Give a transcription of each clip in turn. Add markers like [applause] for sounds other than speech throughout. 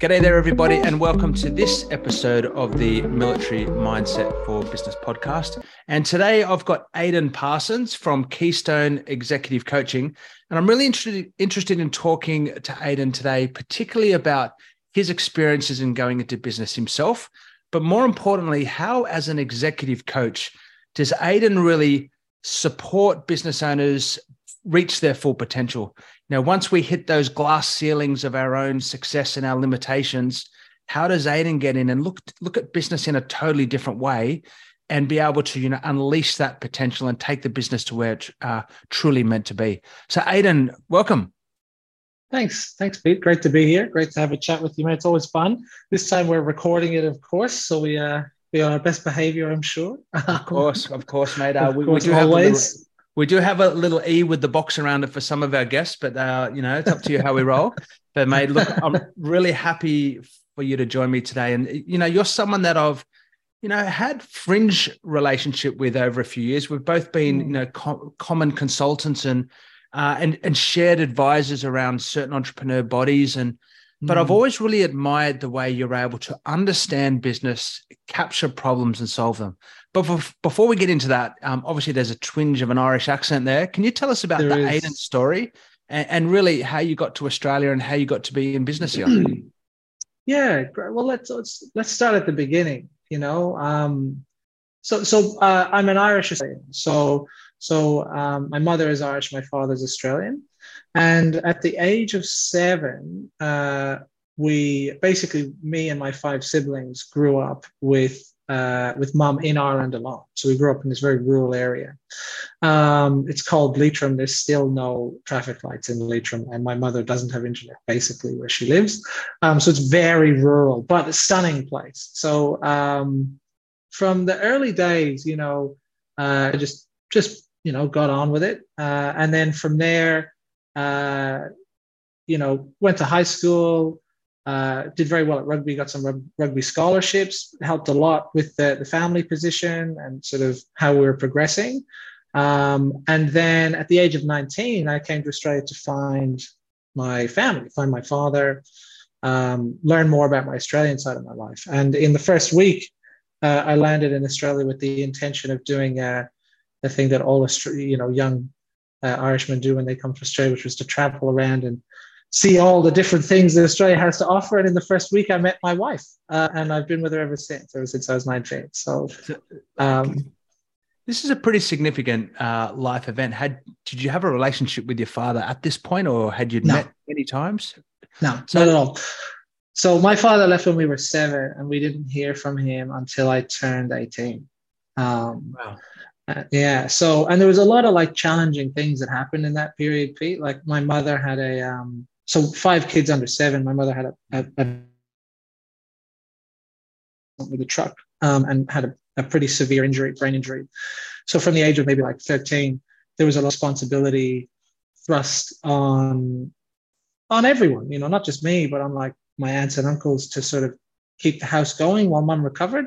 G'day there, everybody, and welcome to this episode of the Military Mindset for Business podcast. And today I've got Aidan Parsons from Keystone Executive Coaching. And I'm really interested, interested in talking to Aidan today, particularly about his experiences in going into business himself, but more importantly, how, as an executive coach, does Aidan really support business owners reach their full potential? Now, once we hit those glass ceilings of our own success and our limitations, how does Aidan get in and look look at business in a totally different way and be able to you know unleash that potential and take the business to where it's uh, truly meant to be? So, Aidan, welcome. Thanks, thanks, Pete. Great to be here. Great to have a chat with you, mate. It's always fun. This time we're recording it, of course, so we uh be on our best behavior, I'm sure. of course, of course, mate. Uh, [laughs] we, course, we do always. have we do have a little E with the box around it for some of our guests, but uh, you know, it's up to you how we roll. [laughs] But mate, look, I'm really happy for you to join me today. And you know, you're someone that I've, you know, had fringe relationship with over a few years. We've both been, you know, co- common consultants and uh, and and shared advisors around certain entrepreneur bodies and but mm. I've always really admired the way you're able to understand business, capture problems, and solve them. But before we get into that, um, obviously there's a twinge of an Irish accent there. Can you tell us about there the is. Aidan story and, and, really how you got to Australia and how you got to be in business here? [clears throat] yeah, well let's, let's let's start at the beginning. You know, um, so so uh, I'm an Irish Australian. So so um, my mother is Irish, my father is Australian, and at the age of seven, uh, we basically me and my five siblings grew up with uh, with mum in Ireland alone. So we grew up in this very rural area. Um, it's called Leitrim. There's still no traffic lights in Leitrim, and my mother doesn't have internet basically where she lives. Um, so it's very rural, but a stunning place. So um, from the early days, you know, uh, I just just you know got on with it, uh, and then from there, uh, you know, went to high school. Uh, did very well at rugby, got some rugby scholarships, helped a lot with the, the family position and sort of how we were progressing. Um, and then at the age of 19, I came to Australia to find my family, find my father, um, learn more about my Australian side of my life. And in the first week, uh, I landed in Australia with the intention of doing a, a thing that all you know young uh, Irishmen do when they come to Australia, which was to travel around and see all the different things that Australia has to offer. And in the first week, I met my wife, uh, and I've been with her ever since, ever since I was 19. So, um, this is a pretty significant uh, life event. Had did you have a relationship with your father at this point, or had you no. met many times? No, so, not at all. So my father left when we were seven, and we didn't hear from him until I turned 18. Um, wow. Uh, yeah. So, and there was a lot of like challenging things that happened in that period, Pete. Like my mother had a, um, so five kids under seven. My mother had a, a, a with a truck um, and had a, a, pretty severe injury, brain injury. So from the age of maybe like 13, there was a responsibility thrust on on everyone, you know, not just me, but on like my aunts and uncles to sort of keep the house going while mum recovered.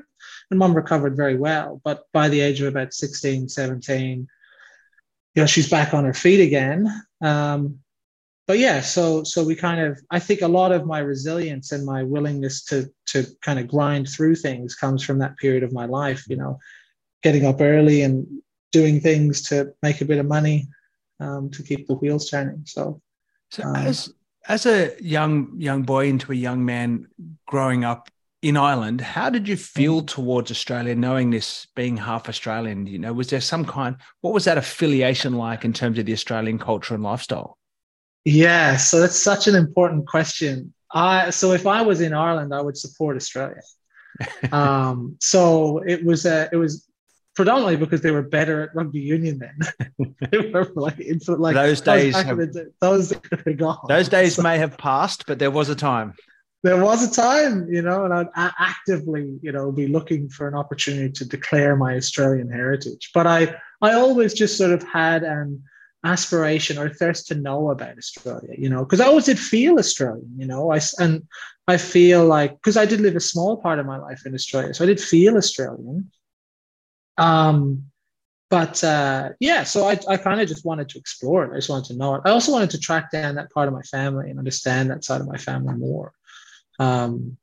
And mum recovered very well. But by the age of about 16, 17, you know, she's back on her feet again. Um, but yeah, so so we kind of I think a lot of my resilience and my willingness to to kind of grind through things comes from that period of my life, you know, getting up early and doing things to make a bit of money um, to keep the wheels turning. So, so um, as as a young young boy into a young man growing up in Ireland, how did you feel mm. towards Australia, knowing this being half Australian? You know, was there some kind? What was that affiliation like in terms of the Australian culture and lifestyle? Yeah, so that's such an important question. I so if I was in Ireland, I would support Australia. [laughs] um, so it was uh, it was predominantly because they were better at rugby union then. [laughs] they were like, like those days. Have, those, [laughs] those days so, may have passed, but there was a time there was a time, you know, and I'd actively, you know, be looking for an opportunity to declare my Australian heritage. But I, I always just sort of had an aspiration or thirst to know about Australia, you know, because I always did feel Australian, you know, I and I feel like because I did live a small part of my life in Australia, so I did feel Australian. Um, but uh, yeah, so I, I kind of just wanted to explore it. I just wanted to know it. I also wanted to track down that part of my family and understand that side of my family more. Um,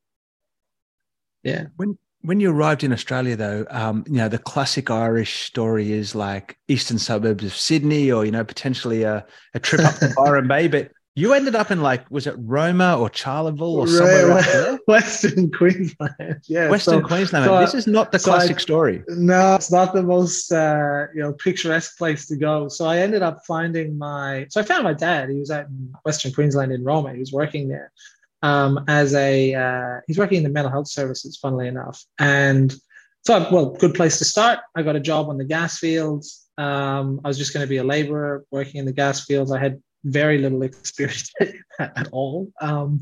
yeah. When when you arrived in Australia, though, um, you know the classic Irish story is like eastern suburbs of Sydney, or you know potentially a, a trip up to [laughs] Byron Bay. But you ended up in like was it Roma or Charleville or somewhere right, there? [laughs] Western Queensland. Yeah, Western so, Queensland. So this is not the so classic I, story. No, it's not the most uh, you know picturesque place to go. So I ended up finding my. So I found my dad. He was out in Western Queensland in Roma. He was working there um, as a uh, he's working in the mental health services, funnily enough. And so, well, good place to start. I got a job on the gas fields. Um, I was just going to be a laborer working in the gas fields. I had very little [laughs] experience at all, um,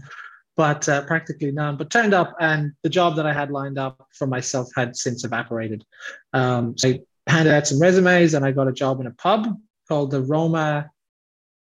but uh, practically none. But turned up, and the job that I had lined up for myself had since evaporated. Um, so I handed out some resumes, and I got a job in a pub called the Roma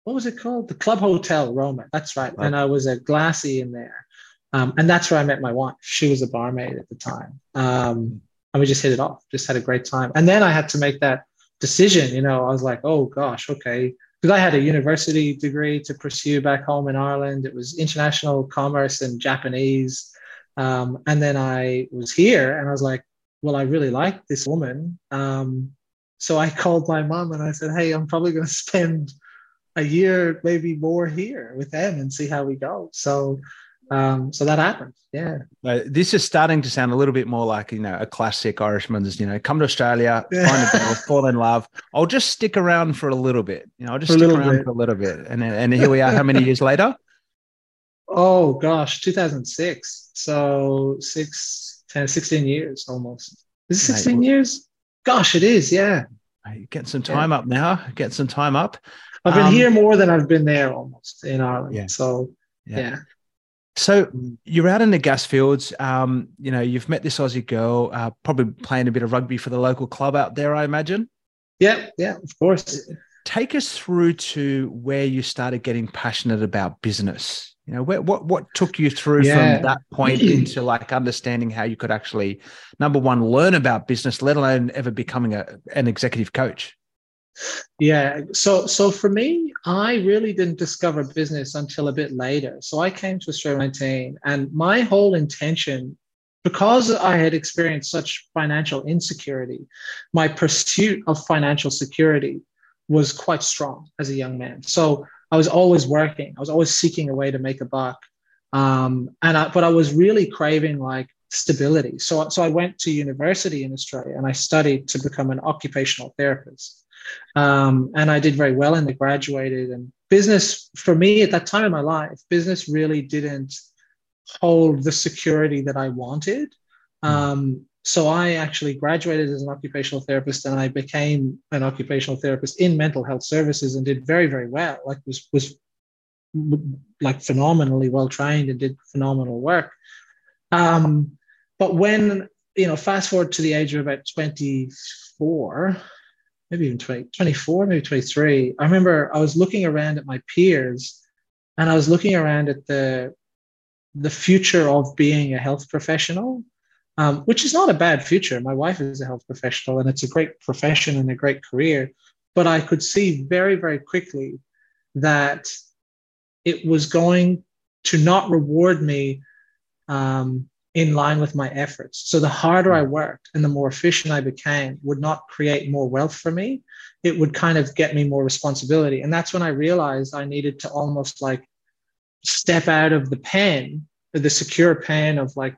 what was it called? The Club Hotel Roma. That's right. And I was a glassy in there. Um, and that's where I met my wife. She was a barmaid at the time. Um, and we just hit it off, just had a great time. And then I had to make that decision. You know, I was like, oh gosh, okay. Because I had a university degree to pursue back home in Ireland. It was international commerce and Japanese. Um, and then I was here and I was like, well, I really like this woman. Um, so I called my mom and I said, hey, I'm probably going [laughs] to spend a year, maybe more here with them and see how we go. So, um, so that happened. Yeah. Uh, this is starting to sound a little bit more like you know a classic Irishman's. You know, come to Australia, yeah. find a girl, [laughs] fall in love. I'll just stick around for a little bit. You know, I'll just for stick around bit. for a little bit, and and here we are. How many years later? Oh gosh, 2006. So six, 10, 16 years almost. Is it 16 Mate, years? Gosh, it is. Yeah. Get some time yeah. up now. Get some time up. I've been um, here more than I've been there almost in Ireland. Yeah. So yeah. yeah. So you're out in the gas fields. Um, you know, you've met this Aussie girl, uh, probably playing a bit of rugby for the local club out there, I imagine. Yeah, yeah, of course. Take us through to where you started getting passionate about business. You know, where, what what took you through yeah. from that point [clears throat] into like understanding how you could actually, number one, learn about business, let alone ever becoming a, an executive coach. Yeah. So so for me, I really didn't discover business until a bit later. So I came to Australia 19 and my whole intention because I had experienced such financial insecurity, my pursuit of financial security was quite strong as a young man. So I was always working. I was always seeking a way to make a buck. Um, and I, but I was really craving like stability. So, so I went to university in Australia and I studied to become an occupational therapist. Um, and I did very well and I graduated. And business, for me at that time in my life, business really didn't hold the security that I wanted. Hmm. Um, so I actually graduated as an occupational therapist and I became an occupational therapist in mental health services and did very, very well. Like was was like phenomenally well trained and did phenomenal work. Um, but when you know, fast forward to the age of about 24, maybe even 20, 24, maybe 23. I remember I was looking around at my peers and I was looking around at the, the future of being a health professional, um, which is not a bad future. My wife is a health professional and it's a great profession and a great career. But I could see very, very quickly that it was going to not reward me um, in line with my efforts. So the harder I hmm. worked and the more efficient I became would not create more wealth for me. It would kind of get me more responsibility. And that's when I realized I needed to almost like step out of the pen, the secure pen of like,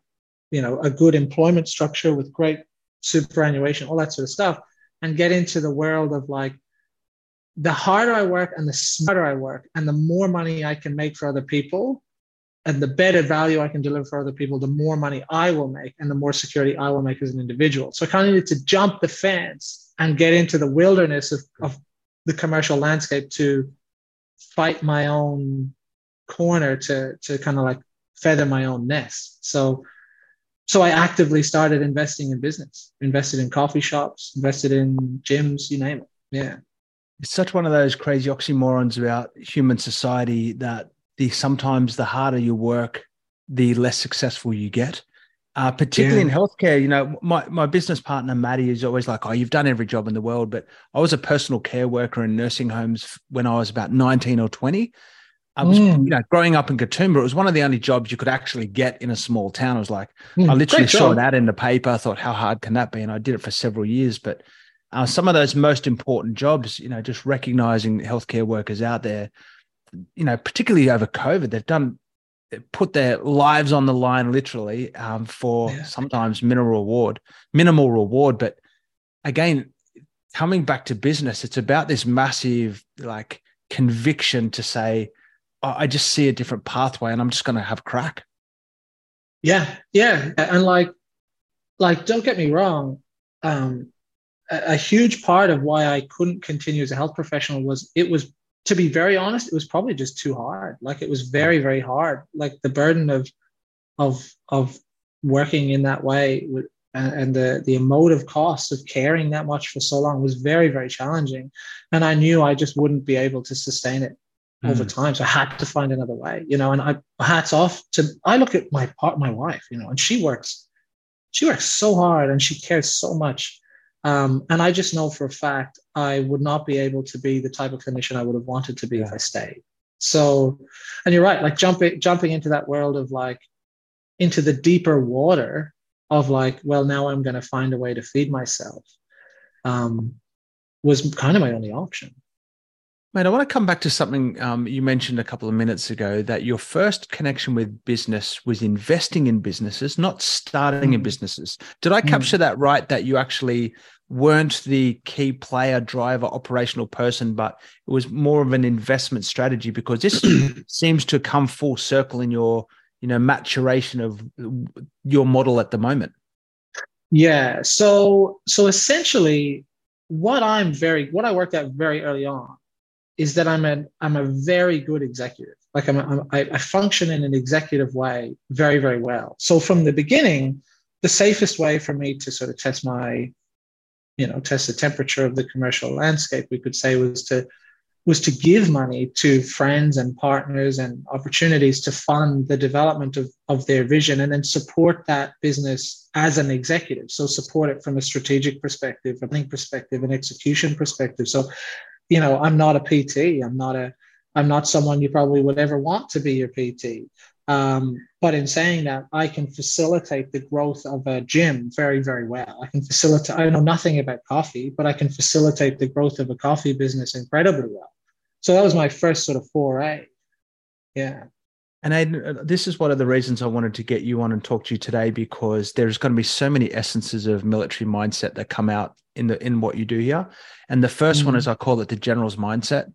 you know, a good employment structure with great superannuation, all that sort of stuff, and get into the world of like, the harder I work and the smarter I work and the more money I can make for other people, and the better value I can deliver for other people, the more money I will make and the more security I will make as an individual. So I kind of need to jump the fence and get into the wilderness of, of the commercial landscape to fight my own corner to, to kind of like feather my own nest. So so I actively started investing in business, invested in coffee shops, invested in gyms, you name it. Yeah. It's such one of those crazy oxymorons about human society that the sometimes the harder you work, the less successful you get. Uh, particularly yeah. in healthcare, you know, my, my business partner, Maddie, is always like, Oh, you've done every job in the world. But I was a personal care worker in nursing homes when I was about 19 or 20. I was, mm. you know, growing up in Katoomba, it was one of the only jobs you could actually get in a small town. I was like, mm, I literally saw that in the paper. I thought, how hard can that be? And I did it for several years. But uh, some of those most important jobs, you know, just recognizing healthcare workers out there, you know, particularly over COVID, they've done put their lives on the line literally um, for yeah. sometimes minimal reward, minimal reward. But again, coming back to business, it's about this massive like conviction to say, oh, I just see a different pathway and I'm just going to have a crack. Yeah. Yeah. And like, like, don't get me wrong. Um, a, a huge part of why I couldn't continue as a health professional was it was to be very honest, it was probably just too hard. Like it was very, very hard. Like the burden of of of working in that way and, and the the emotive cost of caring that much for so long was very, very challenging. And I knew I just wouldn't be able to sustain it mm. over time. So I had to find another way, you know. And I hats off to I look at my part, my wife, you know, and she works, she works so hard and she cares so much um, and I just know for a fact I would not be able to be the type of clinician I would have wanted to be yeah. if I stayed. So, and you're right, like jumping jumping into that world of like into the deeper water of like, well, now I'm going to find a way to feed myself, um, was kind of my only option. Mate, I want to come back to something um, you mentioned a couple of minutes ago that your first connection with business was investing in businesses, not starting mm. in businesses. Did I capture mm. that right? That you actually weren't the key player, driver, operational person, but it was more of an investment strategy because this [clears throat] seems to come full circle in your, you know, maturation of your model at the moment. Yeah. So, so essentially, what I'm very, what I worked at very early on is that I'm a I'm a very good executive. Like I'm, I'm I, I function in an executive way very very well. So from the beginning, the safest way for me to sort of test my, you know, test the temperature of the commercial landscape, we could say, was to was to give money to friends and partners and opportunities to fund the development of, of their vision and then support that business as an executive. So support it from a strategic perspective, a planning perspective, an execution perspective. So you know, I'm not a PT. I'm not a, I'm not someone you probably would ever want to be your PT. Um, but in saying that, I can facilitate the growth of a gym very, very well. I can facilitate, I know nothing about coffee, but I can facilitate the growth of a coffee business incredibly well. So that was my first sort of foray. Yeah. And Aidan, this is one of the reasons I wanted to get you on and talk to you today because there's going to be so many essences of military mindset that come out in the in what you do here. And the 1st mm-hmm. one is I call it the general's mindset.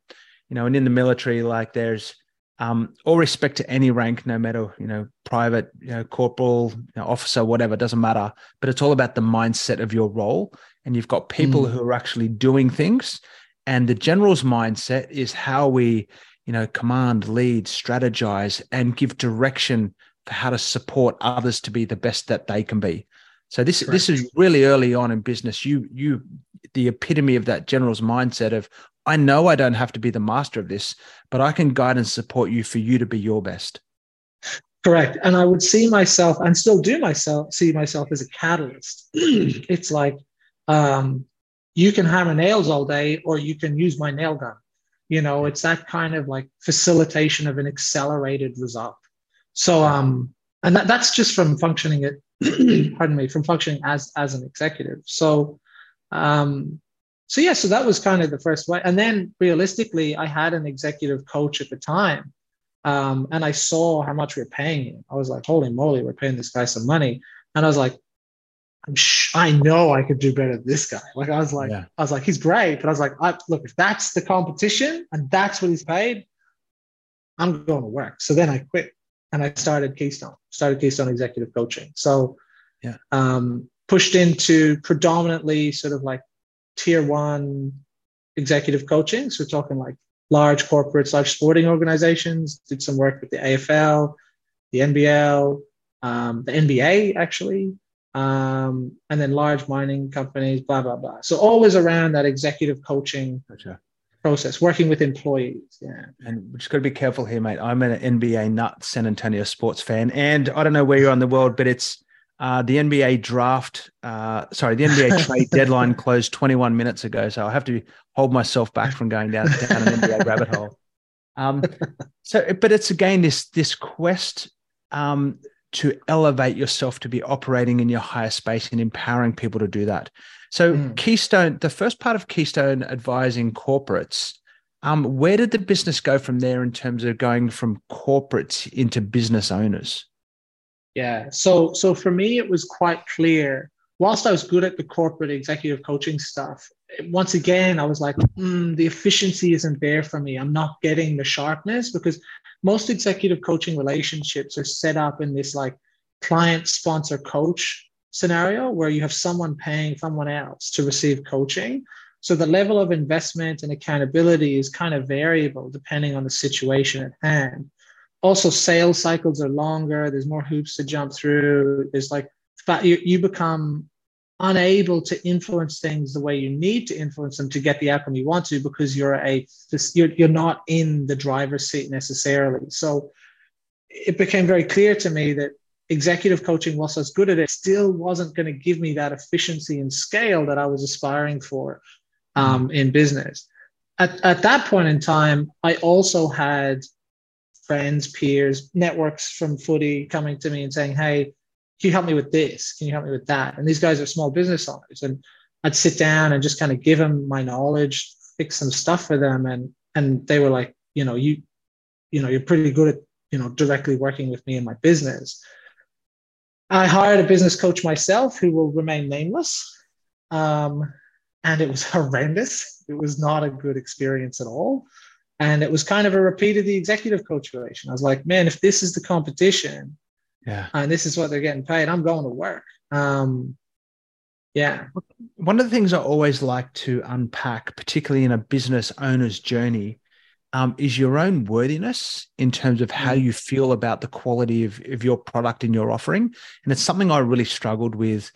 You know, and in the military, like there's um, all respect to any rank, no matter you know, private, you know, corporal, you know, officer, whatever, doesn't matter. But it's all about the mindset of your role, and you've got people mm. who are actually doing things. And the general's mindset is how we you know, command, lead, strategize, and give direction for how to support others to be the best that they can be. So this Correct. this is really early on in business. You you the epitome of that general's mindset of I know I don't have to be the master of this, but I can guide and support you for you to be your best. Correct. And I would see myself and still do myself see myself as a catalyst. [clears throat] it's like um, you can hammer nails all day or you can use my nail gun you know it's that kind of like facilitation of an accelerated result. So um and that, that's just from functioning it [clears throat] pardon me from functioning as as an executive. So um so yeah so that was kind of the first way. And then realistically i had an executive coach at the time um, and i saw how much we are paying him. I was like holy moly we're paying this guy some money. And i was like I'm sh- I know I could do better than this guy. Like I was like, yeah. I was like, he's great, but I was like, I, look, if that's the competition and that's what he's paid, I'm going to work. So then I quit and I started Keystone, started Keystone Executive Coaching. So, yeah, um, pushed into predominantly sort of like tier one executive coaching. So we're talking like large corporates, large sporting organizations. Did some work with the AFL, the NBL, um, the NBA actually um, and then large mining companies, blah, blah, blah. So always around that executive coaching gotcha. process, working with employees. Yeah. And we just got to be careful here, mate. I'm an NBA nut San Antonio sports fan. And I don't know where you're on the world, but it's uh, the NBA draft, uh, sorry, the NBA trade [laughs] deadline closed 21 minutes ago. So I have to hold myself back from going down, down an NBA rabbit hole. Um, so, but it's again this this quest um, to elevate yourself to be operating in your higher space and empowering people to do that. So, mm. Keystone, the first part of Keystone advising corporates. Um, where did the business go from there in terms of going from corporates into business owners? Yeah. So so for me, it was quite clear. Whilst I was good at the corporate executive coaching stuff, once again, I was like, mm, the efficiency isn't there for me. I'm not getting the sharpness because most executive coaching relationships are set up in this like client sponsor coach scenario where you have someone paying someone else to receive coaching. So the level of investment and accountability is kind of variable depending on the situation at hand. Also sales cycles are longer. There's more hoops to jump through. There's like you, you become unable to influence things the way you need to influence them to get the outcome you want to because you're a you're, you're not in the driver's seat necessarily. So it became very clear to me that executive coaching whilst i was good at it still wasn't going to give me that efficiency and scale that i was aspiring for um, in business. At, at that point in time i also had friends, peers, networks from footy coming to me and saying, Hey, can you help me with this? Can you help me with that? And these guys are small business owners. And I'd sit down and just kind of give them my knowledge, fix some stuff for them. And and they were like, you know, you, you know, you're pretty good at, you know, directly working with me in my business. I hired a business coach myself who will remain nameless. Um, and it was [laughs] horrendous. It was not a good experience at all. And it was kind of a repeat of the executive coach relation. I was like, man, if this is the competition, yeah, and this is what they're getting paid, I'm going to work. Um, yeah. One of the things I always like to unpack, particularly in a business owner's journey, um, is your own worthiness in terms of how mm. you feel about the quality of, of your product and your offering. And it's something I really struggled with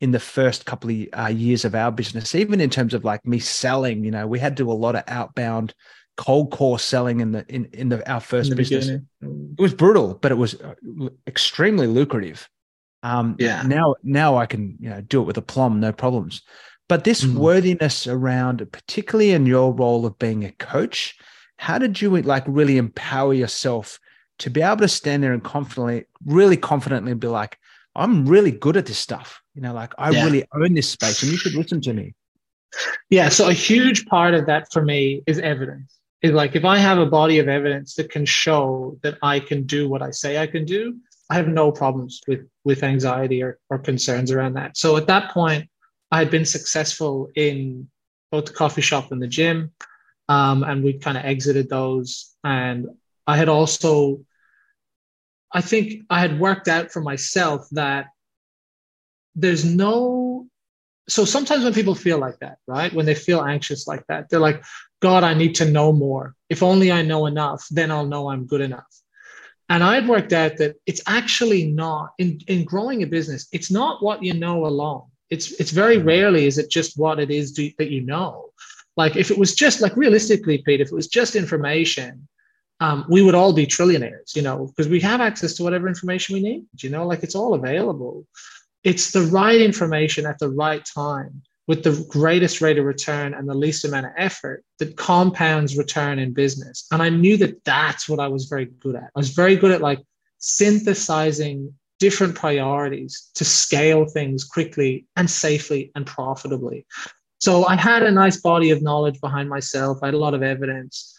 in the first couple of uh, years of our business, even in terms of like me selling. You know, we had to do a lot of outbound cold call selling in the in in the our first the business. Beginning. It was brutal, but it was uh, extremely lucrative. Um, yeah. Now now I can you know do it with a plum, no problems. But this mm. worthiness around, particularly in your role of being a coach, how did you like really empower yourself to be able to stand there and confidently, really confidently, be like, I'm really good at this stuff. You know, like I yeah. really own this space, and you should listen to me. Yeah. So a huge part of that for me is evidence is like if I have a body of evidence that can show that I can do what I say I can do, I have no problems with with anxiety or, or concerns around that. So at that point, I had been successful in both the coffee shop and the gym, um, and we kind of exited those. And I had also, I think I had worked out for myself that there's no so sometimes when people feel like that, right? When they feel anxious like that, they're like, God, I need to know more. If only I know enough, then I'll know I'm good enough. And I had worked out that it's actually not in, in growing a business, it's not what you know alone. It's it's very rarely is it just what it is do, that you know. Like if it was just like realistically, Pete, if it was just information, um, we would all be trillionaires, you know, because we have access to whatever information we need. You know, like it's all available it's the right information at the right time with the greatest rate of return and the least amount of effort that compounds return in business. And I knew that that's what I was very good at. I was very good at like synthesizing different priorities to scale things quickly and safely and profitably. So I had a nice body of knowledge behind myself. I had a lot of evidence.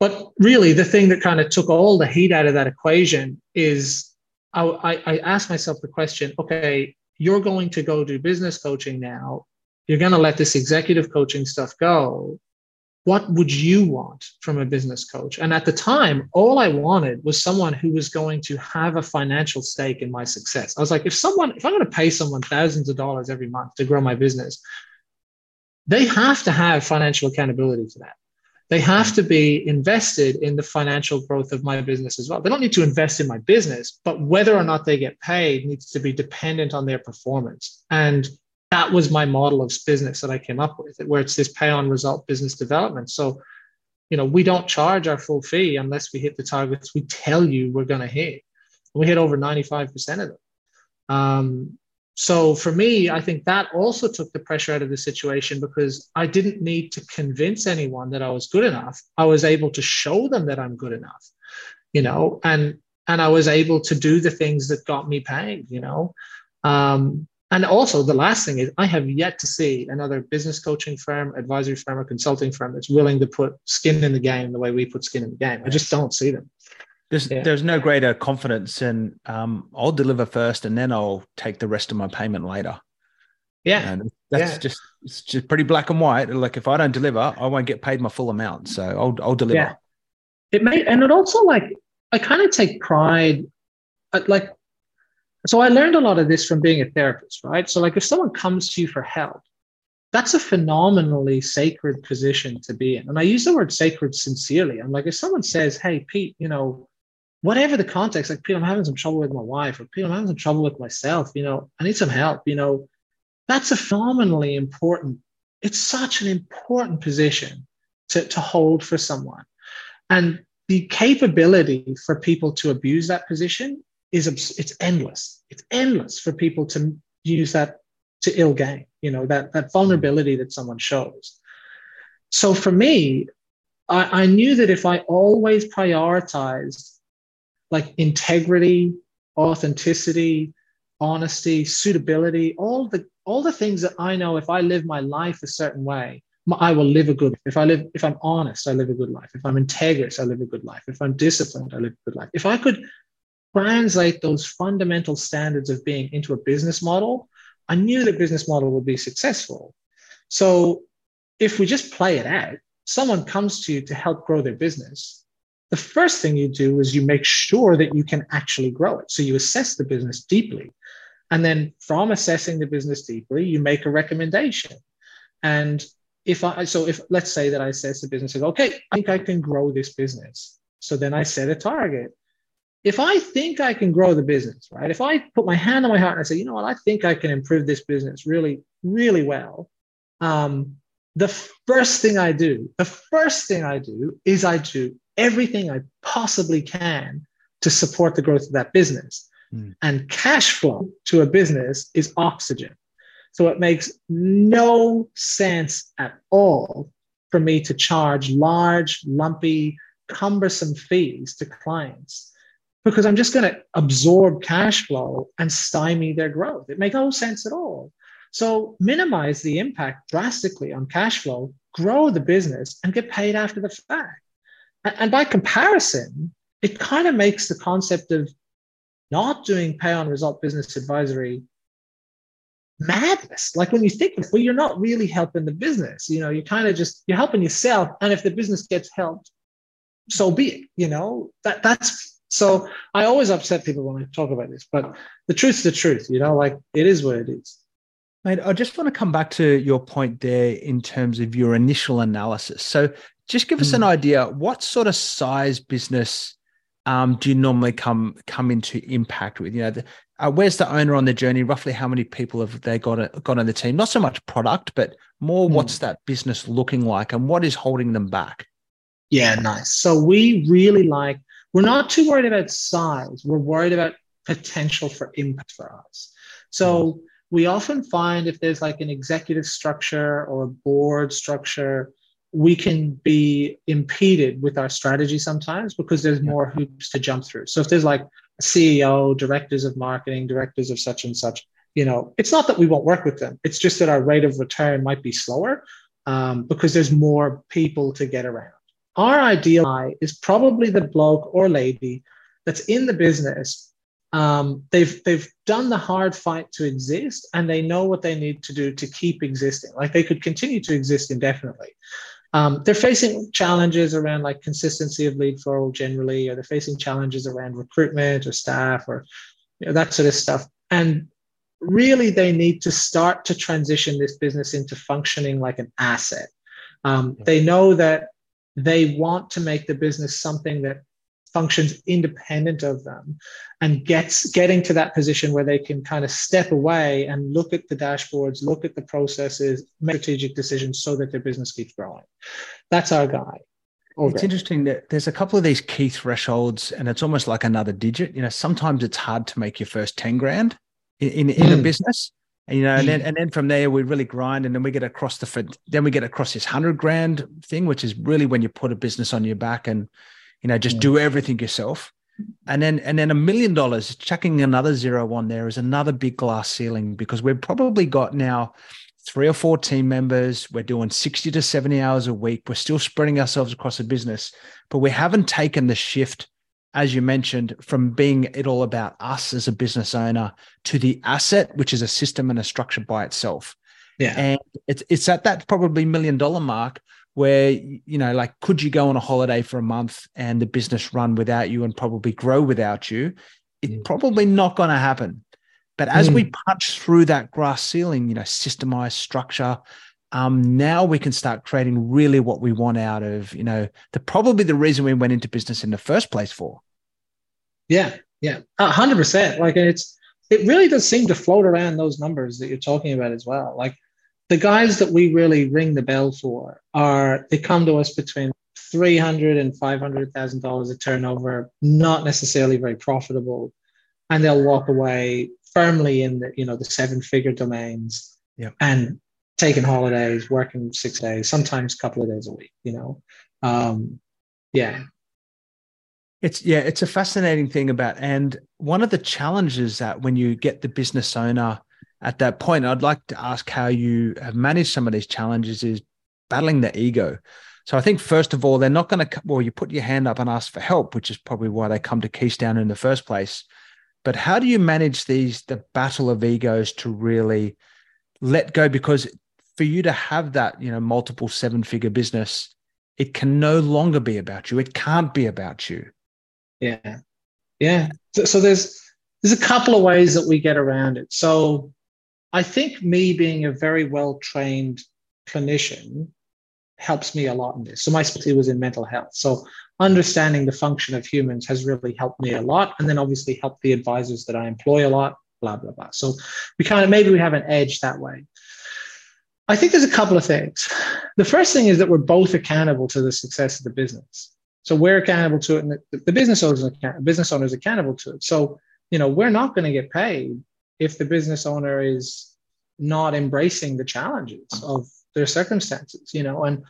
But really, the thing that kind of took all the heat out of that equation is I, I asked myself the question okay, you're going to go do business coaching now. You're going to let this executive coaching stuff go. What would you want from a business coach? And at the time, all I wanted was someone who was going to have a financial stake in my success. I was like, if someone, if I'm going to pay someone thousands of dollars every month to grow my business, they have to have financial accountability for that. They have to be invested in the financial growth of my business as well. They don't need to invest in my business, but whether or not they get paid needs to be dependent on their performance. And that was my model of business that I came up with, where it's this pay on result business development. So, you know, we don't charge our full fee unless we hit the targets we tell you we're going to hit. We hit over 95% of them. Um, so for me, I think that also took the pressure out of the situation because I didn't need to convince anyone that I was good enough. I was able to show them that I'm good enough, you know, and and I was able to do the things that got me paid, you know. Um, and also the last thing is I have yet to see another business coaching firm, advisory firm, or consulting firm that's willing to put skin in the game the way we put skin in the game. I just don't see them. There's yeah. there's no greater confidence in um, I'll deliver first and then I'll take the rest of my payment later. Yeah. And that's yeah. just it's just pretty black and white. Like if I don't deliver, I won't get paid my full amount. So I'll I'll deliver. Yeah. It may and it also like I kind of take pride at like so I learned a lot of this from being a therapist, right? So like if someone comes to you for help, that's a phenomenally sacred position to be in. And I use the word sacred sincerely. I'm like, if someone says, Hey, Pete, you know, whatever the context, like, Pete, I'm having some trouble with my wife, or Pete, I'm having some trouble with myself, you know, I need some help, you know, that's a phenomenally important, it's such an important position to, to hold for someone. And the capability for people to abuse that position is it's endless. It's endless for people to use that to ill gain, you know, that, that vulnerability that someone shows. So for me, I, I knew that if I always prioritized like integrity, authenticity, honesty, suitability, all the all the things that I know if I live my life a certain way, I will live a good if I live if I'm honest, I live a good life. If I'm integrous, I live a good life. If I'm disciplined, I live a good life. If I could translate those fundamental standards of being into a business model, I knew the business model would be successful. So if we just play it out, someone comes to you to help grow their business the first thing you do is you make sure that you can actually grow it. So you assess the business deeply. And then from assessing the business deeply, you make a recommendation. And if I, so if let's say that I assess the business and okay, I think I can grow this business. So then I set a target. If I think I can grow the business, right? If I put my hand on my heart and I say, you know what, I think I can improve this business really, really well. Um, the first thing I do, the first thing I do is I do everything I possibly can to support the growth of that business. Mm. And cash flow to a business is oxygen. So it makes no sense at all for me to charge large, lumpy, cumbersome fees to clients because I'm just going to absorb cash flow and stymie their growth. It makes no sense at all. So minimize the impact drastically on cash flow, grow the business, and get paid after the fact. And by comparison, it kind of makes the concept of not doing pay on result business advisory madness. Like when you think, well, you're not really helping the business. You know, you're kind of just you're helping yourself, and if the business gets helped, so be it. You know that that's so. I always upset people when I talk about this, but the truth's the truth. You know, like it is what it is. Mate, I just want to come back to your point there in terms of your initial analysis. So just give us mm. an hmm. idea. What sort of size business um, do you normally come come into impact with? You know, the, uh, where's the owner on the journey? Roughly, how many people have they got got on the team? Not so much product, but more mm. what's that business looking like, and what is holding them back? Yeah, nice. So we really like. We're not too worried about size. We're worried about potential for impact for us. So. Mm. We often find if there's like an executive structure or a board structure we can be impeded with our strategy sometimes because there's more hoops to jump through. So if there's like a CEO, directors of marketing, directors of such and such, you know, it's not that we won't work with them. It's just that our rate of return might be slower um, because there's more people to get around. Our ideal is probably the bloke or lady that's in the business. Um, they've they've done the hard fight to exist, and they know what they need to do to keep existing. Like they could continue to exist indefinitely. Um, they're facing challenges around like consistency of lead flow generally, or they're facing challenges around recruitment or staff or you know, that sort of stuff. And really, they need to start to transition this business into functioning like an asset. Um, they know that they want to make the business something that functions independent of them and gets getting to that position where they can kind of step away and look at the dashboards look at the processes make strategic decisions so that their business keeps growing that's our guy okay. it's interesting that there's a couple of these key thresholds and it's almost like another digit you know sometimes it's hard to make your first 10 grand in, in, in mm. a business. And, you know, and then mm. and then from there we really grind, and then we get across the then we get across this hundred grand thing, which is really when you put a business on your back and you know just mm. do everything yourself. And then and then a million dollars, chucking another zero on there is another big glass ceiling because we've probably got now three or four team members. We're doing 60 to 70 hours a week. We're still spreading ourselves across the business, but we haven't taken the shift as you mentioned, from being it all about us as a business owner to the asset, which is a system and a structure by itself. Yeah. And it's it's at that probably million dollar mark where you know, like, could you go on a holiday for a month and the business run without you and probably grow without you? It's mm. probably not going to happen. But as mm. we punch through that glass ceiling, you know, systemized structure, um, now we can start creating really what we want out of you know the probably the reason we went into business in the first place for yeah yeah 100% like it's it really does seem to float around those numbers that you're talking about as well like the guys that we really ring the bell for are they come to us between 300 and 500,000 dollars a turnover not necessarily very profitable and they'll walk away firmly in the you know the seven figure domains yeah. and taking holidays, working six days, sometimes a couple of days a week, you know. Um, yeah. It's yeah, it's a fascinating thing about and one of the challenges that when you get the business owner at that point, I'd like to ask how you have managed some of these challenges is battling the ego. So I think first of all, they're not going to well, you put your hand up and ask for help, which is probably why they come to Keystone in the first place. But how do you manage these the battle of egos to really let go? Because for you to have that, you know, multiple seven figure business, it can no longer be about you. It can't be about you. Yeah. Yeah. So, so there's there's a couple of ways that we get around it. So I think me being a very well trained clinician helps me a lot in this. So my specialty was in mental health. So understanding the function of humans has really helped me a lot. And then obviously helped the advisors that I employ a lot, blah, blah, blah. So we kind of maybe we have an edge that way. I think there's a couple of things. The first thing is that we're both accountable to the success of the business. So we're accountable to it, and the, the business owners business owners accountable to it. So you know we're not going to get paid if the business owner is not embracing the challenges of their circumstances. You know, and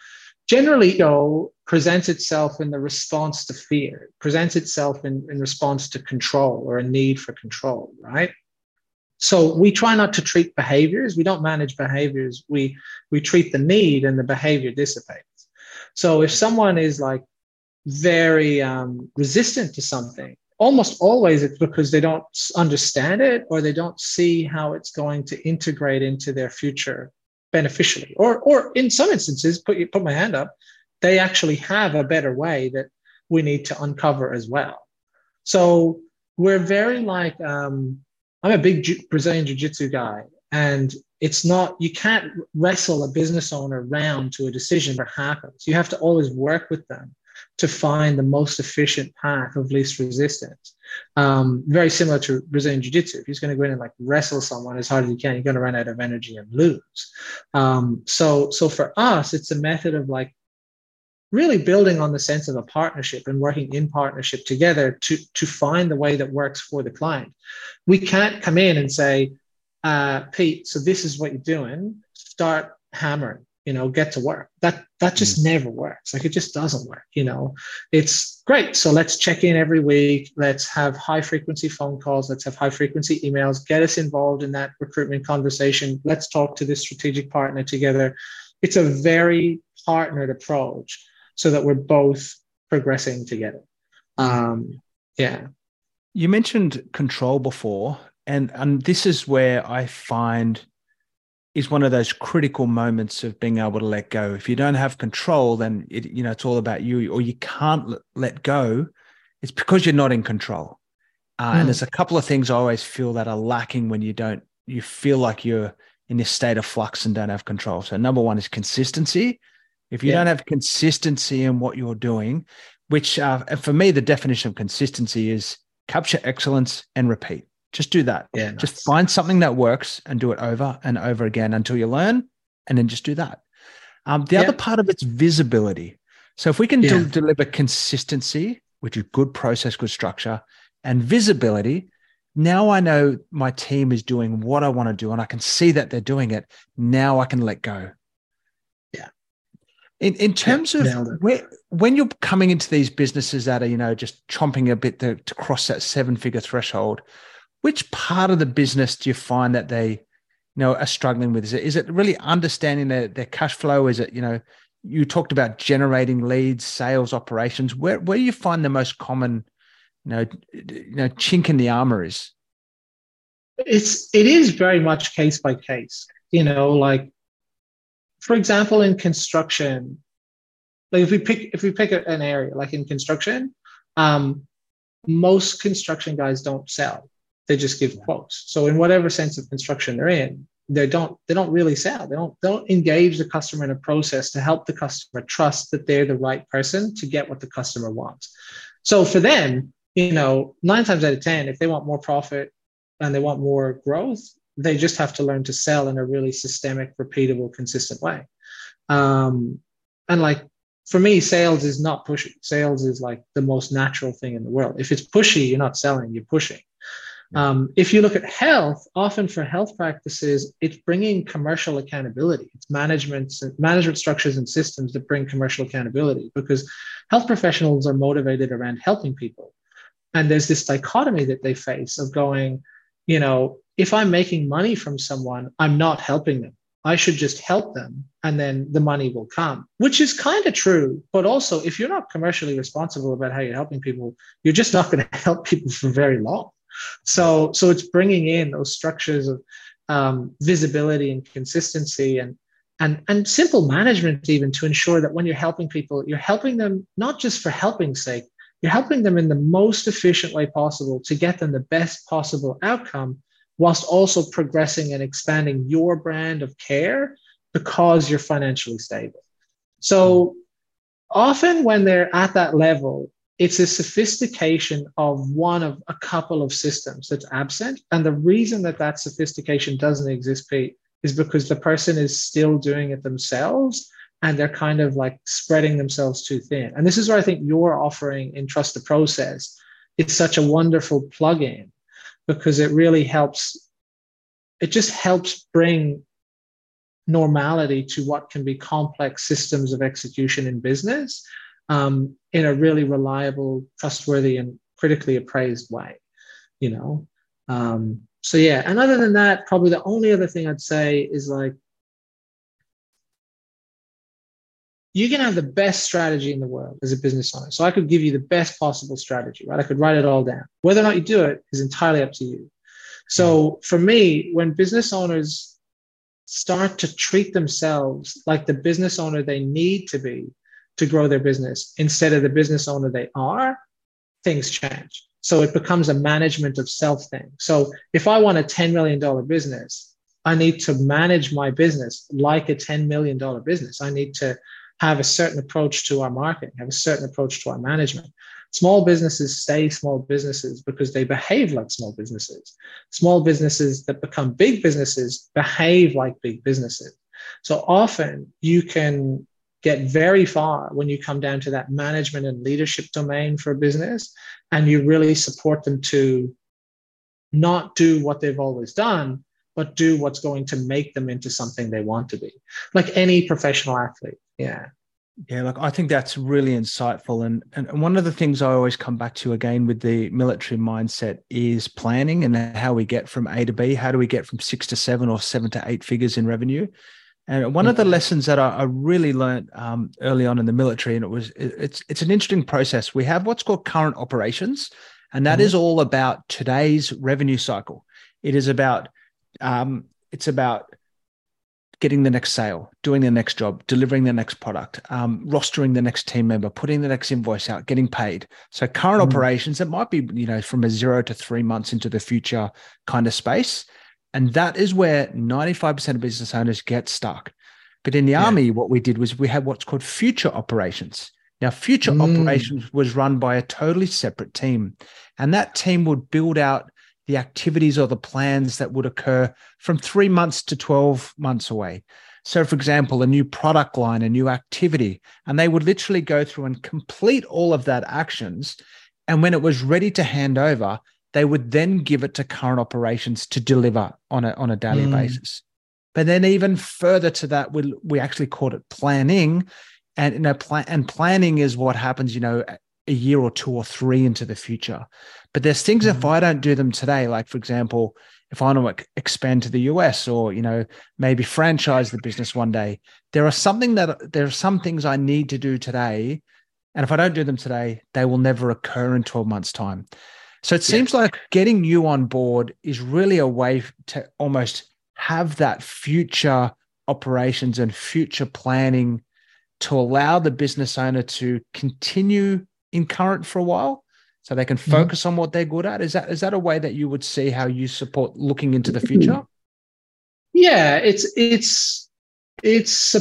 generally, ego presents itself in the response to fear, presents itself in, in response to control or a need for control, right? So we try not to treat behaviors. We don't manage behaviors. We we treat the need, and the behavior dissipates. So if someone is like very um, resistant to something, almost always it's because they don't understand it or they don't see how it's going to integrate into their future beneficially. Or or in some instances, put put my hand up, they actually have a better way that we need to uncover as well. So we're very like um, I'm a big Brazilian Jiu Jitsu guy, and it's not, you can't wrestle a business owner round to a decision that happens. You have to always work with them to find the most efficient path of least resistance. Um, very similar to Brazilian Jiu Jitsu. If he's going to go in and like wrestle someone as hard as you can, you're going to run out of energy and lose. Um, so, so for us, it's a method of like really building on the sense of a partnership and working in partnership together to, to find the way that works for the client. We can't come in and say, uh, Pete, so this is what you're doing, start hammering, you know, get to work. That that just mm. never works. Like it just doesn't work, you know. It's great. So let's check in every week. Let's have high frequency phone calls. Let's have high frequency emails. Get us involved in that recruitment conversation. Let's talk to this strategic partner together. It's a very partnered approach so that we're both progressing together. Um, yeah. You mentioned control before, and and this is where I find is one of those critical moments of being able to let go. If you don't have control, then it, you know it's all about you, or you can't let go. It's because you're not in control. Uh, mm. And hmm. there's a couple of things I always feel that are lacking when you don't. You feel like you're in this state of flux and don't have control. So number one is consistency. If you yeah. don't have consistency in what you're doing, which uh, for me, the definition of consistency is capture excellence and repeat. Just do that. Yeah, just nice. find something that works and do it over and over again until you learn, and then just do that. Um, the yeah. other part of it's visibility. So if we can yeah. de- deliver consistency, which is good process, good structure, and visibility, now I know my team is doing what I want to do and I can see that they're doing it. Now I can let go. Yeah. In, in terms yeah, of where, when you're coming into these businesses that are, you know, just chomping a bit to, to cross that seven figure threshold, which part of the business do you find that they, you know, are struggling with? Is it, is it really understanding their, their cash flow? Is it, you know, you talked about generating leads, sales operations. Where, where do you find the most common you know, you know, chink in the armor is? It's it is very much case by case. You know, like for example, in construction, like if we pick if we pick an area like in construction, um, most construction guys don't sell; they just give quotes. So in whatever sense of construction they're in, they don't they don't really sell. They don't they don't engage the customer in a process to help the customer trust that they're the right person to get what the customer wants. So for them, you know, nine times out of 10, if they want more profit and they want more growth, they just have to learn to sell in a really systemic, repeatable, consistent way. Um, and like for me, sales is not pushy. Sales is like the most natural thing in the world. If it's pushy, you're not selling, you're pushing. Um, if you look at health, often for health practices, it's bringing commercial accountability. It's management, management structures and systems that bring commercial accountability because health professionals are motivated around helping people. And there's this dichotomy that they face of going, you know, if I'm making money from someone, I'm not helping them. I should just help them and then the money will come, which is kind of true. But also, if you're not commercially responsible about how you're helping people, you're just not going [laughs] to help people for very long. So, so it's bringing in those structures of um, visibility and consistency and and and simple management even to ensure that when you're helping people, you're helping them not just for helping's sake, you're helping them in the most efficient way possible to get them the best possible outcome, whilst also progressing and expanding your brand of care because you're financially stable. So often when they're at that level, it's a sophistication of one of a couple of systems that's absent. And the reason that that sophistication doesn't exist, Pete, is because the person is still doing it themselves and they're kind of like spreading themselves too thin. And this is where I think your offering in Trust the Process is such a wonderful plug-in because it really helps. It just helps bring normality to what can be complex systems of execution in business um, in a really reliable, trustworthy, and critically appraised way. You know. Um, so yeah, and other than that, probably the only other thing I'd say is like you can have the best strategy in the world as a business owner. So I could give you the best possible strategy, right? I could write it all down. Whether or not you do it is entirely up to you. So for me, when business owners start to treat themselves like the business owner they need to be to grow their business instead of the business owner they are, things change. So it becomes a management of self thing. So if I want a $10 million business, I need to manage my business like a $10 million business. I need to have a certain approach to our marketing, have a certain approach to our management. Small businesses stay small businesses because they behave like small businesses. Small businesses that become big businesses behave like big businesses. So often you can get very far when you come down to that management and leadership domain for a business and you really support them to not do what they've always done but do what's going to make them into something they want to be. Like any professional athlete. Yeah. Yeah like i think that's really insightful. And, and one of the things i always come back to again with the military mindset is planning and how we get from a to b. How do we get from six to seven or seven to eight figures in revenue and one of the lessons that I, I really learned um, early on in the military, and it was it, it's it's an interesting process. We have what's called current operations, and that mm-hmm. is all about today's revenue cycle. It is about um, it's about getting the next sale, doing the next job, delivering the next product, um, rostering the next team member, putting the next invoice out, getting paid. So current mm-hmm. operations, it might be, you know, from a zero to three months into the future kind of space. And that is where 95% of business owners get stuck. But in the yeah. army, what we did was we had what's called future operations. Now, future mm. operations was run by a totally separate team. And that team would build out the activities or the plans that would occur from three months to 12 months away. So, for example, a new product line, a new activity, and they would literally go through and complete all of that actions. And when it was ready to hand over, they would then give it to current operations to deliver on a on a daily mm. basis. But then even further to that, we we actually called it planning, and you know, plan and planning is what happens, you know, a year or two or three into the future. But there's things mm. if I don't do them today, like for example, if I want to expand to the US or you know maybe franchise the business one day, there are something that there are some things I need to do today, and if I don't do them today, they will never occur in 12 months' time. So it seems like getting you on board is really a way to almost have that future operations and future planning to allow the business owner to continue in current for a while so they can mm-hmm. focus mm-hmm. on what they're good at. Is that is that a way that you would see how you support looking into the future? Yeah it's it's it's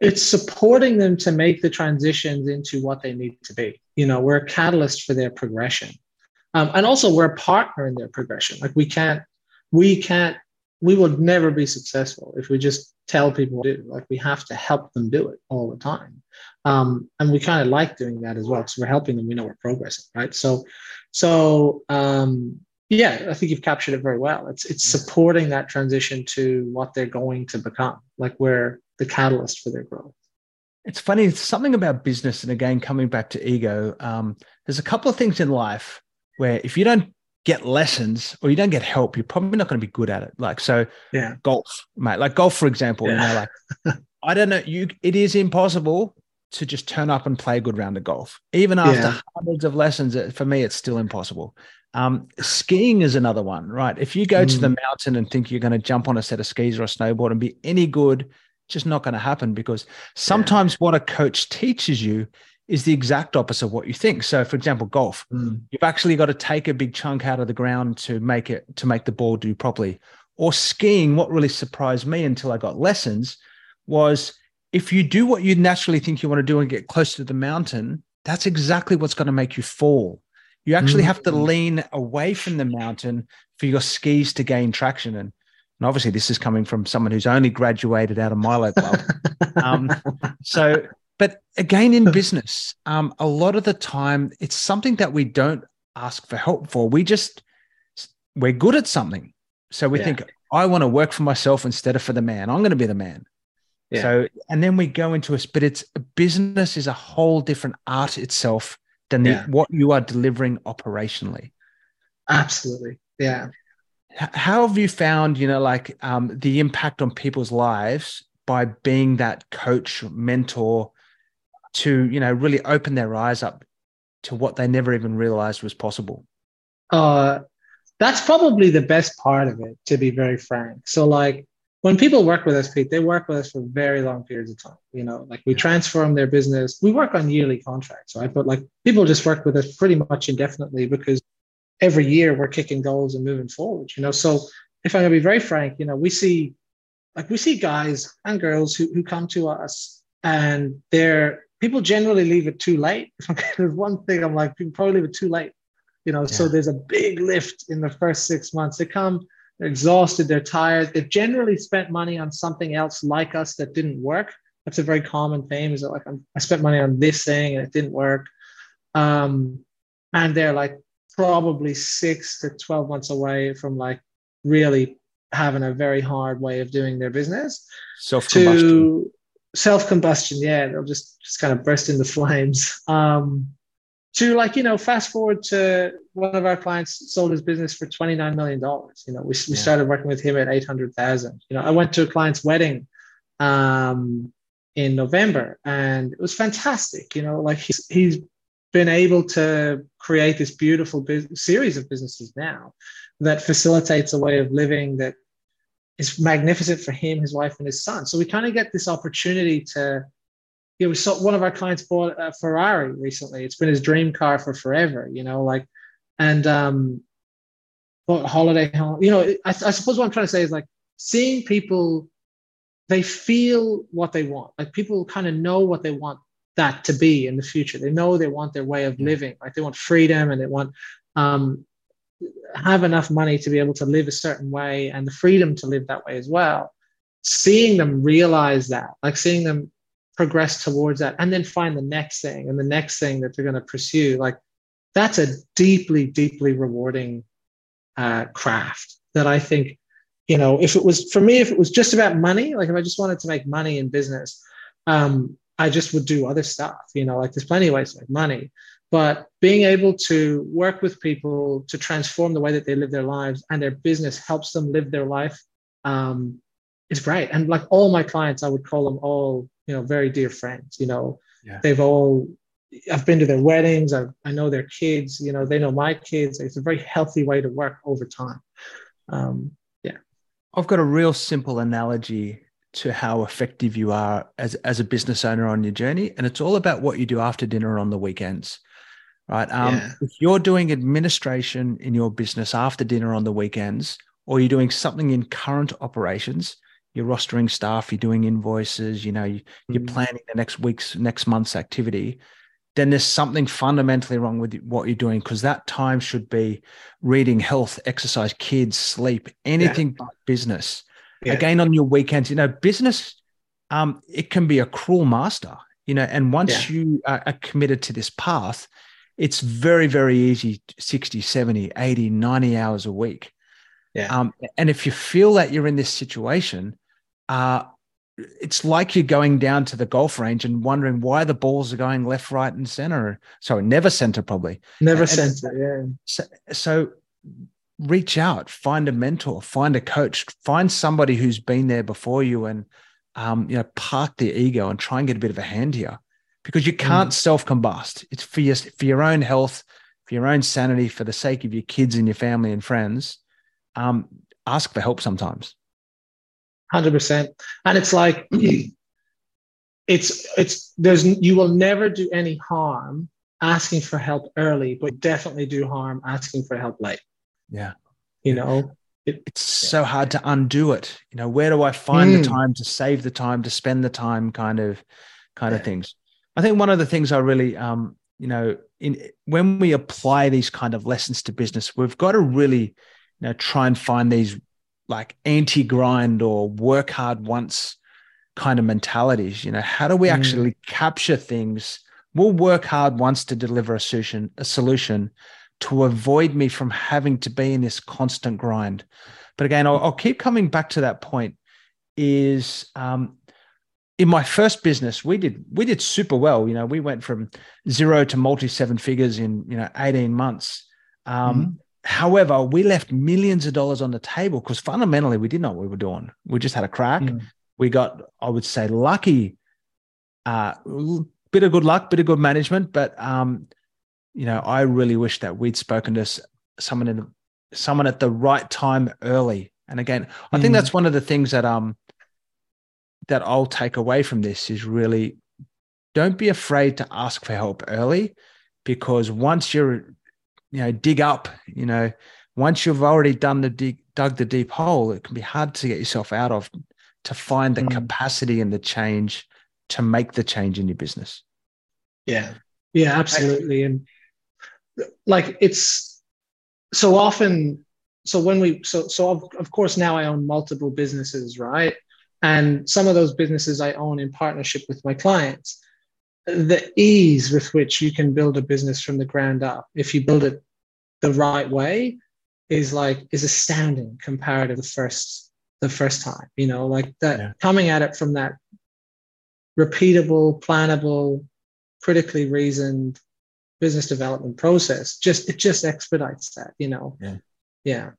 it's supporting them to make the transitions into what they need to be. You know we're a catalyst for their progression um, and also we're a partner in their progression. Like we can't we can't we would never be successful if we just tell people to do. Like we have to help them do it all the time. Um, and we kind of like doing that as well because we're helping them we know we're progressing right? So so um, yeah i think you've captured it very well. It's it's supporting that transition to what they're going to become like we're the catalyst for their growth. It's funny it's something about business and again coming back to ego um, there's a couple of things in life where if you don't get lessons or you don't get help, you're probably not going to be good at it. Like, so yeah, golf, mate, like golf, for example, yeah. you know, like, I don't know, you, it is impossible to just turn up and play a good round of golf. Even after yeah. hundreds of lessons, for me, it's still impossible. Um, skiing is another one, right? If you go mm. to the mm. mountain and think you're going to jump on a set of skis or a snowboard and be any good, just not going to happen because sometimes yeah. what a coach teaches you is the exact opposite of what you think. So, for example, golf, mm. you've actually got to take a big chunk out of the ground to make it to make the ball do properly. Or skiing, what really surprised me until I got lessons was if you do what you naturally think you want to do and get close to the mountain, that's exactly what's going to make you fall. You actually mm. have to lean away from the mountain for your skis to gain traction. And, and obviously, this is coming from someone who's only graduated out of Milo Club. [laughs] um, so but again, in business, um, a lot of the time, it's something that we don't ask for help for. We just, we're good at something. So we yeah. think, I want to work for myself instead of for the man. I'm going to be the man. Yeah. So, and then we go into a, but it's business is a whole different art itself than the, what you are delivering operationally. Absolutely. Yeah. How have you found, you know, like um, the impact on people's lives by being that coach, mentor, to you know really open their eyes up to what they never even realized was possible. Uh that's probably the best part of it to be very frank. So like when people work with us pete they work with us for very long periods of time you know like we transform their business. We work on yearly contracts right? But like people just work with us pretty much indefinitely because every year we're kicking goals and moving forward you know? So if i'm going to be very frank you know we see like we see guys and girls who, who come to us and they're people generally leave it too late. [laughs] there's one thing I'm like, people probably leave it too late. You know, yeah. so there's a big lift in the first six months. They come, they're exhausted, they're tired. They've generally spent money on something else like us that didn't work. That's a very common theme. Is that like i spent money on this thing and it didn't work, um, and they're like probably six to twelve months away from like really having a very hard way of doing their business. Self combustion self combustion, yeah, they'll just just kind of burst into flames. Um, to like you know, fast forward to one of our clients sold his business for twenty nine million dollars. You know, we we yeah. started working with him at eight hundred thousand. You know, I went to a client's wedding um, in November, and it was fantastic. You know, like he's he's been able to create this beautiful series of businesses now that facilitates a way of living that is magnificent for him, his wife, and his son. So we kind of get this opportunity to, you know, we saw one of our clients bought a Ferrari recently. It's been his dream car for forever, you know, like, and um, bought holiday home. You know, I, I suppose what I'm trying to say is like seeing people, they feel what they want. Like people kind of know what they want that to be in the future. They know they want their way of living. Like they want freedom and they want um, have enough money to be able to live a certain way and the freedom to live that way as well seeing them realize that like seeing them progress towards that and then find the next thing and the next thing that they're going to pursue like that's a deeply, deeply rewarding uh, craft that I think, you know, if it was for me, if it was just about money, like if I just wanted to make money in business, um, I just would do other stuff, you know, like there's plenty of ways to make money. But being able to work with people to transform the way that they live their lives and their business helps them live their life um, is great. And like all my clients, I would call them all, you know, very dear friends. You know, yeah. they've all I've been to their weddings. i I know their kids. You know, they know my kids. It's a very healthy way to work over time. Um, yeah. I've got a real simple analogy to how effective you are as, as a business owner on your journey. And it's all about what you do after dinner on the weekends, right? Um, yeah. If you're doing administration in your business after dinner on the weekends, or you're doing something in current operations, you're rostering staff, you're doing invoices, you know, you, are mm-hmm. planning the next week's, next month's activity then there's something fundamentally wrong with what you're doing because that time should be reading, health, exercise, kids, sleep, anything yeah. but business. Yeah. Again, on your weekends, you know, business, um, it can be a cruel master, you know, and once yeah. you are, are committed to this path, it's very, very easy 60, 70, 80, 90 hours a week. Yeah. Um, and if you feel that you're in this situation, uh, it's like you're going down to the golf range and wondering why the balls are going left, right, and center. Sorry, never center, probably. Never and, center, yeah. So, so reach out, find a mentor, find a coach, find somebody who's been there before you, and um, you know, park the ego and try and get a bit of a hand here, because you can't mm. self combust. It's for your for your own health, for your own sanity, for the sake of your kids and your family and friends. Um, ask for help sometimes. 100% and it's like [clears throat] it's it's there's you will never do any harm asking for help early but definitely do harm asking for help late yeah you know it, it's yeah. so hard to undo it you know where do i find mm. the time to save the time to spend the time kind of kind yeah. of things i think one of the things i really um you know in when we apply these kind of lessons to business we've got to really you know try and find these like anti grind or work hard once kind of mentalities. You know, how do we mm. actually capture things? We'll work hard once to deliver a solution, a solution to avoid me from having to be in this constant grind. But again, I'll, I'll keep coming back to that point. Is um, in my first business, we did we did super well. You know, we went from zero to multi seven figures in you know eighteen months. Um, mm-hmm. However, we left millions of dollars on the table because fundamentally we didn't know what we were doing. We just had a crack. Mm. We got, I would say, lucky. Uh, bit of good luck, bit of good management, but um, you know, I really wish that we'd spoken to someone in someone at the right time early. And again, I mm. think that's one of the things that um that I'll take away from this is really don't be afraid to ask for help early because once you're you know dig up you know once you've already done the dig, dug the deep hole it can be hard to get yourself out of to find the mm. capacity and the change to make the change in your business. Yeah. Yeah absolutely. And like it's so often so when we so so of, of course now i own multiple businesses right and some of those businesses i own in partnership with my clients the ease with which you can build a business from the ground up if you build it the right way is like is astounding compared to the first the first time you know like that yeah. coming at it from that repeatable plannable critically reasoned business development process just it just expedites that you know yeah yeah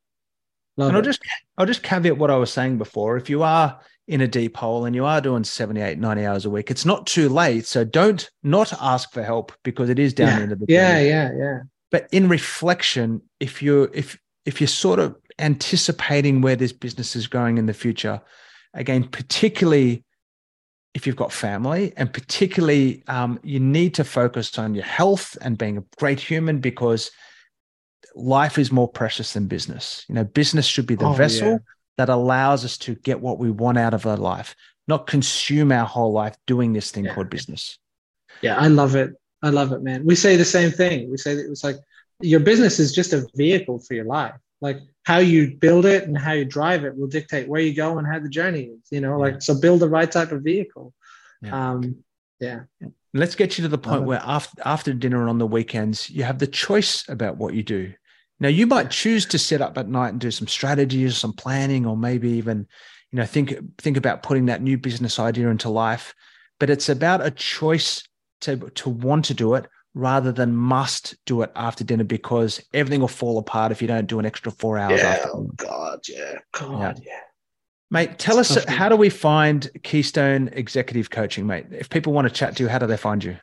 Love and I'll just I'll just caveat what I was saying before. If you are in a deep hole and you are doing 78, 90 hours a week, it's not too late. So don't not ask for help because it is down yeah. into the Yeah, yeah, yeah. But in reflection, if you're if if you're sort of anticipating where this business is going in the future, again, particularly if you've got family, and particularly um, you need to focus on your health and being a great human because life is more precious than business. You know, business should be the oh, vessel yeah. That allows us to get what we want out of our life, not consume our whole life doing this thing yeah. called business. Yeah, I love it. I love it, man. We say the same thing. We say that it's like your business is just a vehicle for your life. Like how you build it and how you drive it will dictate where you go and how the journey is. You know, like so build the right type of vehicle. Yeah. Um, Yeah. Let's get you to the point where after after dinner and on the weekends, you have the choice about what you do. Now you might choose to sit up at night and do some strategies, some planning, or maybe even, you know, think think about putting that new business idea into life. But it's about a choice to to want to do it rather than must do it after dinner because everything will fall apart if you don't do an extra four hours. Yeah. After Oh God. Yeah. God. Yeah. Mate, tell It's us how do we find Keystone Executive Coaching, mate? If people want to chat to you, how do they find you?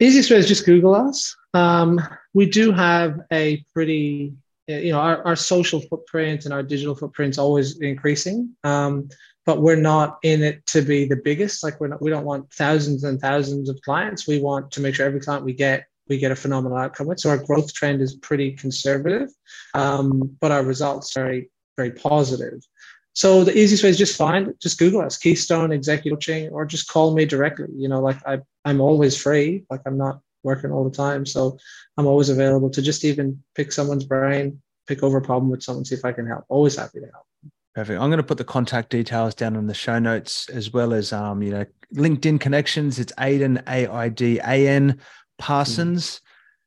Easiest way is just Google us. Um, we do have a pretty, you know, our, our social footprint and our digital footprint's always increasing. Um, but we're not in it to be the biggest. Like we're not, we don't want thousands and thousands of clients. We want to make sure every client we get, we get a phenomenal outcome with. So our growth trend is pretty conservative, um, but our results are very, very positive. So the easiest way is just find, just Google us, Keystone Executive Coaching, or just call me directly. You know, like I, I'm always free. Like I'm not working all the time, so I'm always available to just even pick someone's brain, pick over a problem with someone, see if I can help. Always happy to help. Perfect. I'm going to put the contact details down in the show notes as well as um, you know, LinkedIn connections. It's Aidan A I D A N Parsons.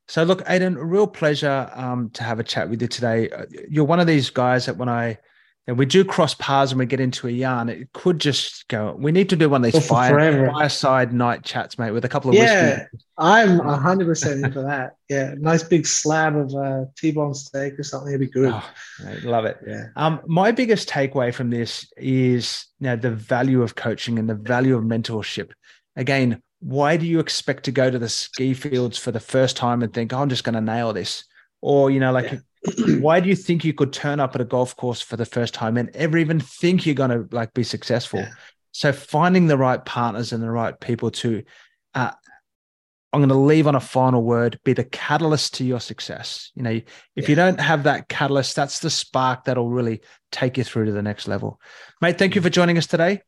So look, Aidan, a real pleasure um, to have a chat with you today. Uh, You're one of these guys that when I and we do cross paths and we get into a yarn, it could just go. We need to do one of these for fire, forever. fireside night chats, mate, with a couple of Yeah, whiskey. I'm hundred percent into that. Yeah, nice big slab of uh, T-bone steak or something. It'd be good. Oh, mate, love it. Yeah, Um, my biggest takeaway from this is you know, the value of coaching and the value of mentorship. Again, why do you expect to go to the ski fields for the first time and think, oh, I'm just going to nail this? Or, you know, like, [clears throat] why do you think you could turn up at a golf course for the first time and ever even think you're going to like be successful? Yeah. So finding the right partners and the right people to, uh, I'm going to leave on a final word, be the catalyst to your success. You know, if Yeah. you don't have that catalyst, that's the spark that'll really take you through to the next level. Mate, thank you for joining us today.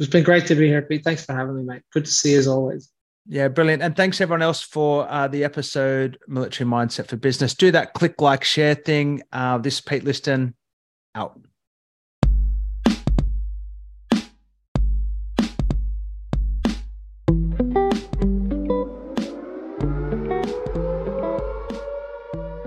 it's been great to be here, Pete. Thanks for having me, mate. Good to see you as always. Yeah, brilliant. And thanks everyone else for uh, the episode Military Mindset for Business. Do that click, like, share thing. Uh, this is Pete Liston out.